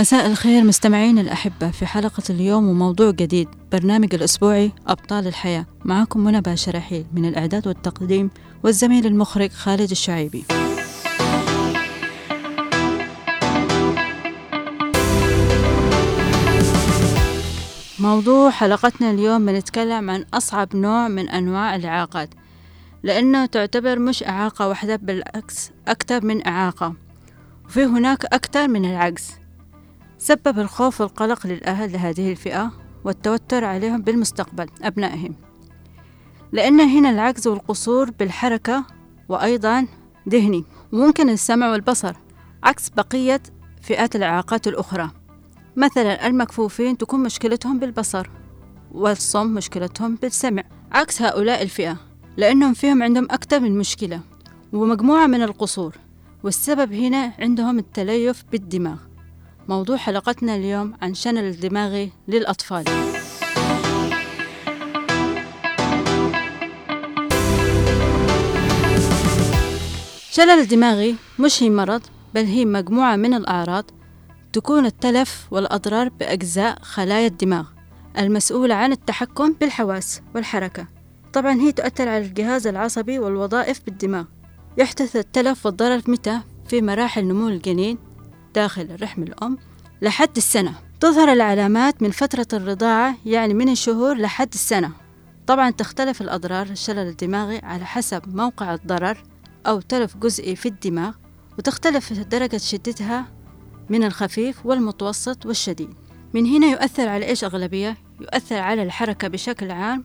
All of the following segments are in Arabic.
مساء الخير مستمعين الأحبة في حلقة اليوم وموضوع جديد برنامج الأسبوعي أبطال الحياة. معكم منى باشا رحيل من الإعداد والتقديم والزميل المخرج خالد الشعيبي. موضوع حلقتنا اليوم بنتكلم عن أصعب نوع من أنواع الإعاقات لأنه تعتبر مش إعاقة واحدة بالعكس أكثر من إعاقة وفي هناك أكثر من العجز سبب الخوف والقلق للأهل لهذه الفئة والتوتر عليهم بالمستقبل أبنائهم. لأن هنا العجز والقصور بالحركة وأيضا ذهني. وممكن السمع والبصر عكس بقية فئات الإعاقات الأخرى. مثلا المكفوفين تكون مشكلتهم بالبصر والصم مشكلتهم بالسمع عكس هؤلاء الفئة لأنهم فيهم عندهم أكثر من مشكلة ومجموعة من القصور. والسبب هنا عندهم التليف بالدماغ. موضوع حلقتنا اليوم عن شلل الدماغي للأطفال. شلل الدماغي مش هي مرض بل هي مجموعة من الأعراض تكون التلف والأضرار بأجزاء خلايا الدماغ المسؤولة عن التحكم بالحواس والحركة. طبعا هي تؤثر على الجهاز العصبي والوظائف بالدماغ. يحدث التلف والضرر متى؟ في مراحل نمو الجنين داخل رحم الأم لحد السنة. تظهر العلامات من فترة الرضاعة يعني من الشهور لحد السنة. طبعا تختلف الأضرار الشلل الدماغي على حسب موقع الضرر أو تلف جزئي في الدماغ وتختلف درجة شدتها من الخفيف والمتوسط والشديد. من هنا يؤثر على إيش أغلبية؟ يؤثر على الحركة بشكل عام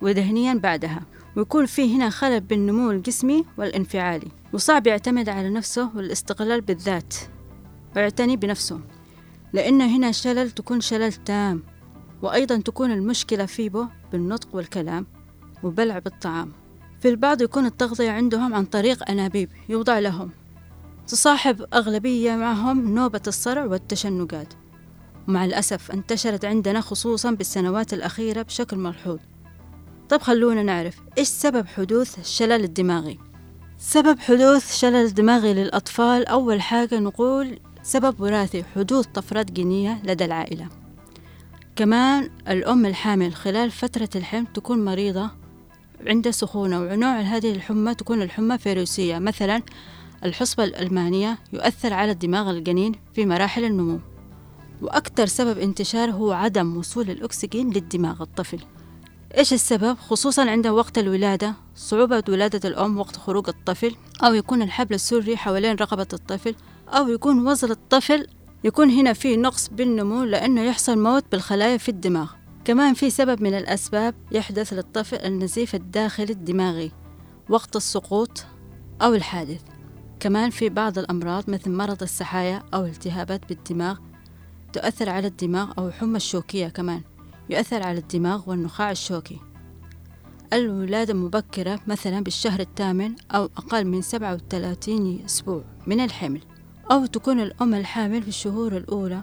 وذهنيا بعدها. ويكون فيه هنا خلل بالنمو الجسمي والانفعالي وصعب يعتمد على نفسه والاستقلال بالذات. ويعتني بنفسه لأن هنا شلل تكون شلل تام وأيضا تكون المشكلة فيه بالنطق والكلام وبلع بالطعام. في البعض يكون التغذية عندهم عن طريق أنابيب يوضع لهم تصاحب أغلبية معهم نوبة الصرع والتشنجات. ومع الأسف انتشرت عندنا خصوصا بالسنوات الأخيرة بشكل ملحوظ. طب خلونا نعرف إيش سبب حدوث الشلل الدماغي؟ سبب حدوث شلل الدماغي للأطفال أول حاجة نقول سبب وراثي حدوث طفرات جينية لدى العائلة. كمان الأم الحامل خلال فترة الحمل تكون مريضة عندها سخونة ونوع هذه الحمى تكون الحمى فيروسية. مثلا الحصبة الألمانية يؤثر على دماغ الجنين في مراحل النمو وأكثر سبب انتشار هو عدم وصول الأكسجين للدماغ الطفل. إيش السبب؟ خصوصا عند وقت الولادة صعوبة ولادة الأم وقت خروج الطفل أو يكون الحبل السري حوالين رقبة الطفل أو يكون وزن الطفل يكون هنا في نقص بالنمو لأنه يحصل موت بالخلايا في الدماغ. كمان في سبب من الأسباب يحدث للطفل النزيف الداخلي الدماغي وقت السقوط أو الحادث. كمان في بعض الأمراض مثل مرض السحايا أو التهابات بالدماغ تؤثر على الدماغ أو الحمى الشوكية كمان يؤثر على الدماغ والنخاع الشوكي. الولادة مبكرة مثلا بالشهر الثامن أو أقل من سبعة وثلاثين أسبوع من الحمل. أو تكون الأم الحامل في الشهور الأولى.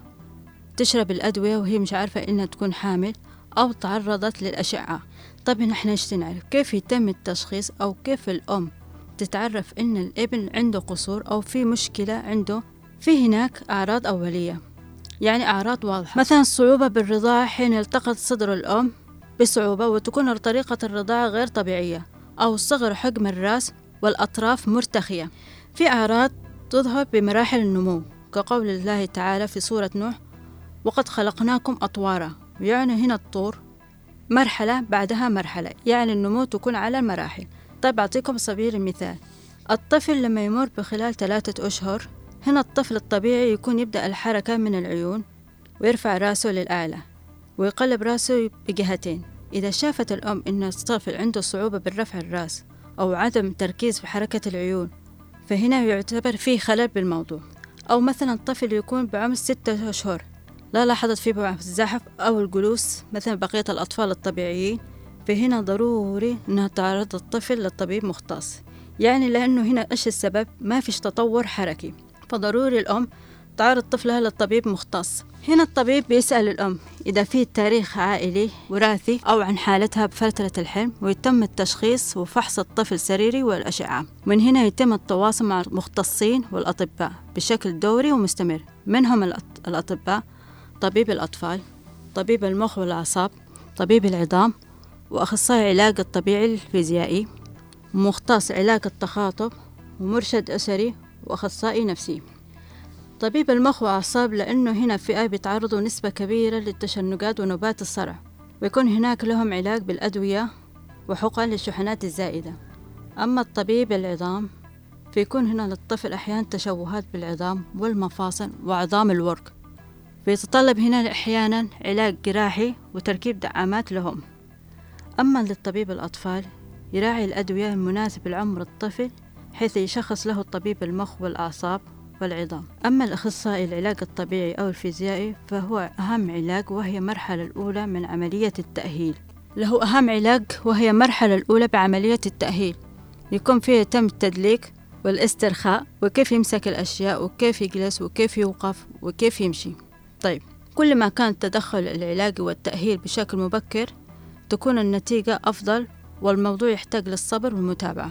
تشرب الأدوية وهي مش عارفة إنها تكون حامل أو تعرضت للأشعة. طب نحن إيش نعرف كيف يتم التشخيص أو كيف الأم تتعرف إن الإبن عنده قصور أو في مشكلة عنده؟ في هناك أعراض أولية. يعني أعراض واضحة. مثلا الصعوبة بالرضاعة حين يلتقط صدر الأم. بصعوبة وتكون طريقة الرضاعة غير طبيعية أو صغر حجم الرأس والأطراف مرتخية. في أعراض تظهر بمراحل النمو كقول الله تعالى في سورة نوح وقد خلقناكم أطوارا يعني هنا الطور مرحلة بعدها مرحلة يعني النمو تكون على المراحل. طيب أعطيكم سبيل المثال الطفل لما يمر بخلال ثلاثة أشهر هنا الطفل الطبيعي يكون يبدأ الحركة من العيون ويرفع رأسه للأعلى ويقلب رأسه بجهتين. إذا شافت الأم إن الطفل عنده صعوبة بالرفع الرأس أو عدم تركيز في حركة العيون فهنا يعتبر فيه خلل بالموضوع. أو مثلا طفل يكون بعمر ستة أشهر لا لاحظت فيه الزحف أو الجلوس مثل بقية الأطفال الطبيعيين. فهنا ضروري أنها تعرض الطفل للطبيب مختص. يعني لأنه هنا إيش السبب؟ ما فيش تطور حركي. فضروري الأم تعرض طفلها للطبيب مختص. هنا الطبيب بيسأل الأم إذا في تاريخ عائلي وراثي أو عن حالتها بفترة الحلم ويتم التشخيص وفحص الطفل سريري والأشعة. من هنا يتم التواصل مع المختصين والأطباء بشكل دوري ومستمر. منهم الأطباء؟ طبيب الأطفال طبيب المخ والأعصاب طبيب العظام وأخصائي علاج الطبيعي الفيزيائي مختص علاج التخاطب ومرشد أسري وأخصائي نفسي. طبيب المخ وأعصاب لأنه هنا فئة بيتعرضوا نسبة كبيرة للتشنجات ونوبات الصرع ويكون هناك لهم علاج بالأدوية وحقن للشحنات الزائدة. أما الطبيب العظام فيكون هنا للطفل أحيانا تشوهات بالعظام والمفاصل وعظام الورك. فيتطلب هنا أحيانا علاج جراحي وتركيب دعامات لهم. أما للطبيب الأطفال يراعي الأدوية المناسبة لعمر الطفل حيث يشخص له الطبيب المخ والأعصاب والعظام. أما الأخصائي العلاج الطبيعي أو الفيزيائي فهو أهم علاج وهي المرحلة الأولى من عملية التأهيل. له أهم علاج وهي المرحلة الأولى بعملية التأهيل. يكون فيه يتم التدليك والاسترخاء وكيف يمسك الأشياء وكيف يجلس وكيف يوقف وكيف يمشي. طيب كل ما كان التدخل العلاجي والتأهيل بشكل مبكر تكون النتيجة أفضل والموضوع يحتاج للصبر والمتابعة.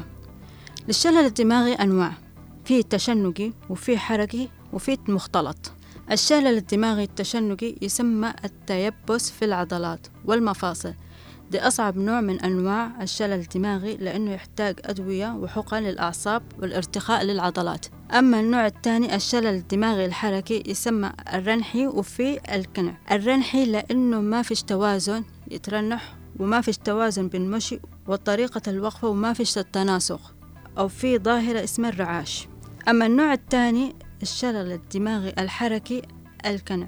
للشلل الدماغي أنواع. في تشنجي وفي حركي وفي مختلط. الشلل الدماغي التشنجي يسمى التيبس في العضلات والمفاصل. دي أصعب نوع من أنواع الشلل الدماغي لأنه يحتاج أدوية وحقن للأعصاب والارتخاء للعضلات. أما النوع الثاني الشلل الدماغي الحركي يسمى الرنحي وفي الكنع الرنحي لأنه ما فيش توازن يترنح وما فيش توازن بين المشي وطريقة الوقفة وما فيش التناسق. أو في ظاهرة اسمها الرعاش. أما النوع الثاني الشلل الدماغي الحركي الكنع.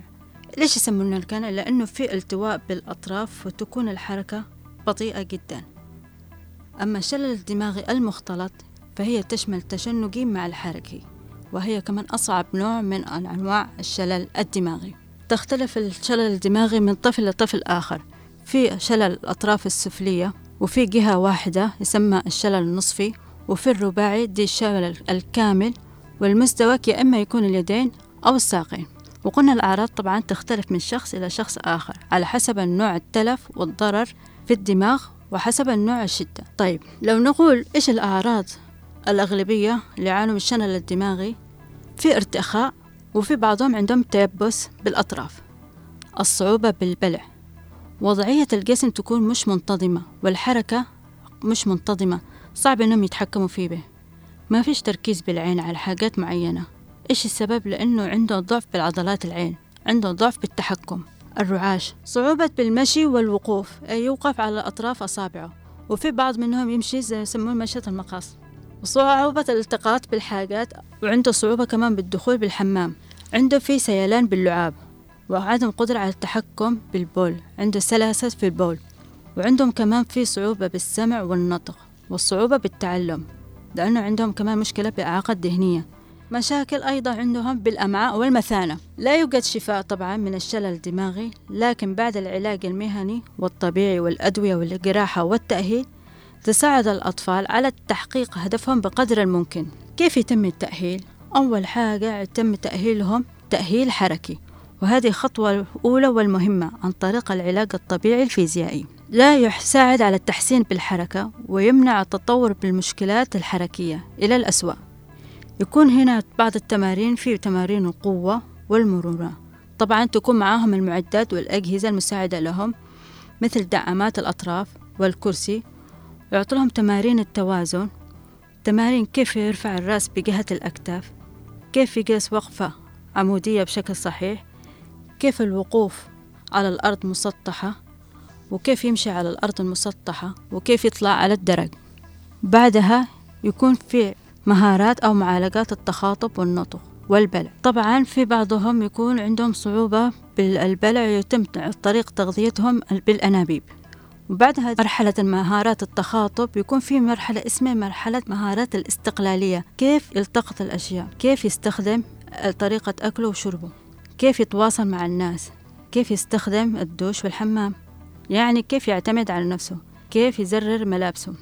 ليش يسمونه الكنع؟ لأنه في التواء بالأطراف وتكون الحركة بطيئة جدا. أما الشلل الدماغي المختلط فهي تشمل تشنجي مع الحركي وهي كمان أصعب نوع من أنواع الشلل الدماغي. تختلف الشلل الدماغي من طفل لطفل آخر. في شلل الأطراف السفلية وفي جهة واحدة يسمى الشلل النصفي وفي الرباعي دي الشلل الكامل والمزدوج يا إما يكون اليدين أو الساقين. وقلنا الأعراض طبعا تختلف من شخص إلى شخص آخر على حسب النوع التلف والضرر في الدماغ وحسب النوع الشدة. طيب لو نقول إيش الأعراض الأغلبية اللي يعانوا من الشلل الدماغي؟ في ارتخاء وفي بعضهم عندهم تيبس بالأطراف. الصعوبة بالبلع. وضعية الجسم تكون مش منتظمة والحركة مش منتظمة. صعب إنهم يتحكموا فيه به. ما فيش تركيز بالعين على حاجات معينة. إيش السبب؟ لأنه عنده ضعف بالعضلات العين عنده ضعف بالتحكم الرعاش صعوبة بالمشي والوقوف أي يوقف على أطراف أصابعه. وفي بعض منهم يمشي زي يسموه مشية المقاص. وصعوبة الالتقاط بالحاجات وعنده صعوبة كمان بالدخول بالحمام. عنده في سيلان باللعاب وعدم قدرة على التحكم بالبول. عنده سلاسة في البول وعندهم كمان في صعوبة بالسمع والنطق والصعوبة بالتعلم. لأنه عندهم كمان مشكلة بالإعاقة الذهنية مشاكل أيضا عندهم بالأمعاء والمثانة. لا يوجد شفاء طبعا من الشلل الدماغي لكن بعد العلاج المهني والطبيعي والأدوية والجراحة والتأهيل تساعد الأطفال على تحقيق هدفهم بقدر الممكن. كيف يتم التأهيل؟ أول حاجة يتم تأهيلهم تأهيل حركي. وهذه الخطوة الأولى والمهمة عن طريق العلاج الطبيعي الفيزيائي. لا يساعد على التحسين بالحركة ويمنع التطور بالمشكلات الحركية إلى الأسوأ. يكون هنا بعض التمارين في تمارين القوة والمرونة. طبعا تكون معاهم المعدات والأجهزة المساعدة لهم مثل دعامات الأطراف والكرسي. ويعطوا لهم تمارين التوازن. تمارين كيف يرفع الرأس بجهة الأكتاف. كيف يجلس وقفة عمودية بشكل صحيح. كيف الوقوف على الأرض مسطحة؟ وكيف يمشي على الأرض المسطحة؟ وكيف يطلع على الدرج؟ بعدها يكون في مهارات أو معالجات التخاطب والنطق والبلع. طبعا في بعضهم يكون عندهم صعوبة بالبلع يتم طريق تغذيتهم بالأنابيب. وبعدها مرحلة مهارات التخاطب يكون في مرحلة اسمها مرحلة مهارات الاستقلالية. كيف يلتقط الأشياء؟ كيف يستخدم طريقة أكله وشربه؟ كيف يتواصل مع الناس؟ كيف يستخدم الدوش والحمام؟ يعني كيف يعتمد على نفسه؟ كيف يزرر ملابسه؟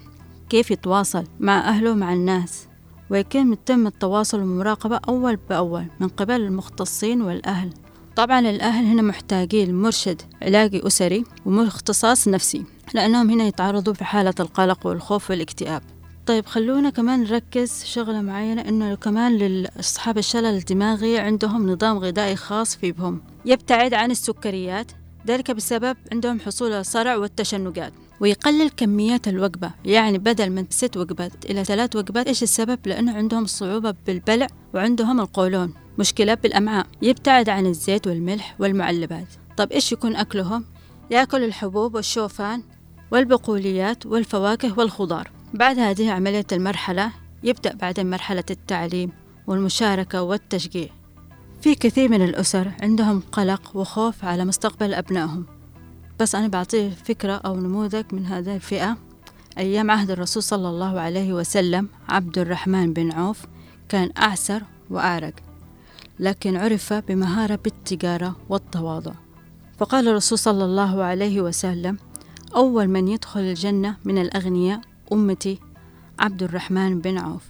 كيف يتواصل مع أهله مع الناس؟ ويتم يتم التواصل والمراقبة أول بأول من قبل المختصين والأهل. طبعا الأهل هنا محتاجين مرشد علاجي أسري ومختصاص نفسي لأنهم هنا يتعرضوا في حالة القلق والخوف والاكتئاب. طيب خلونا كمان نركز شغلة معينة إنه كمان لأصحاب الشلل الدماغي عندهم نظام غذائي خاص في بهم يبتعد عن السكريات ذلك بسبب عندهم حصول الصرع والتشنجات ويقلل كميات الوجبة يعني بدل من ست وجبات إلى ثلاث وجبات إيش السبب؟ لأنه عندهم صعوبة بالبلع وعندهم القولون مشكلة بالأمعاء يبتعد عن الزيت والملح والمعلبات طب إيش يكون أكلهم؟ يأكل الحبوب والشوفان والبقوليات والفواكه والخضار بعد هذه عملية المرحلة يبدأ بعدين مرحلة التعليم والمشاركة والتشجيع. في كثير من الأسر عندهم قلق وخوف على مستقبل أبنائهم. بس أنا بعطيه فكرة أو نموذج من هذه الفئة. أيام عهد الرسول صلى الله عليه وسلم عبد الرحمن بن عوف كان أعسر وأعرق لكن عرف بمهارة بالتجارة والتواضع. فقال الرسول صلى الله عليه وسلم أول من يدخل الجنة من الأغنياء أمتي عبد الرحمن بن عوف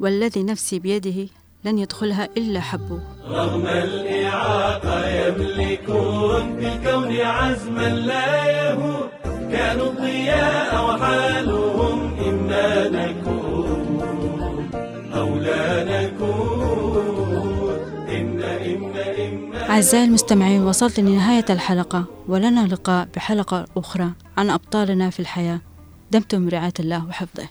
والذي نفسي بيده لن يدخلها إلا حبه. رغم الإعاقة يملكون بالكون عزما لا يهون كانوا الضياء وحالهم إما نكون أو لا نكون إن إن إما أعزائي المستمعين وصلت لنهاية الحلقة ولنا لقاء بحلقة أخرى عن أبطالنا في الحياة. دمتم برعاية الله وحفظه.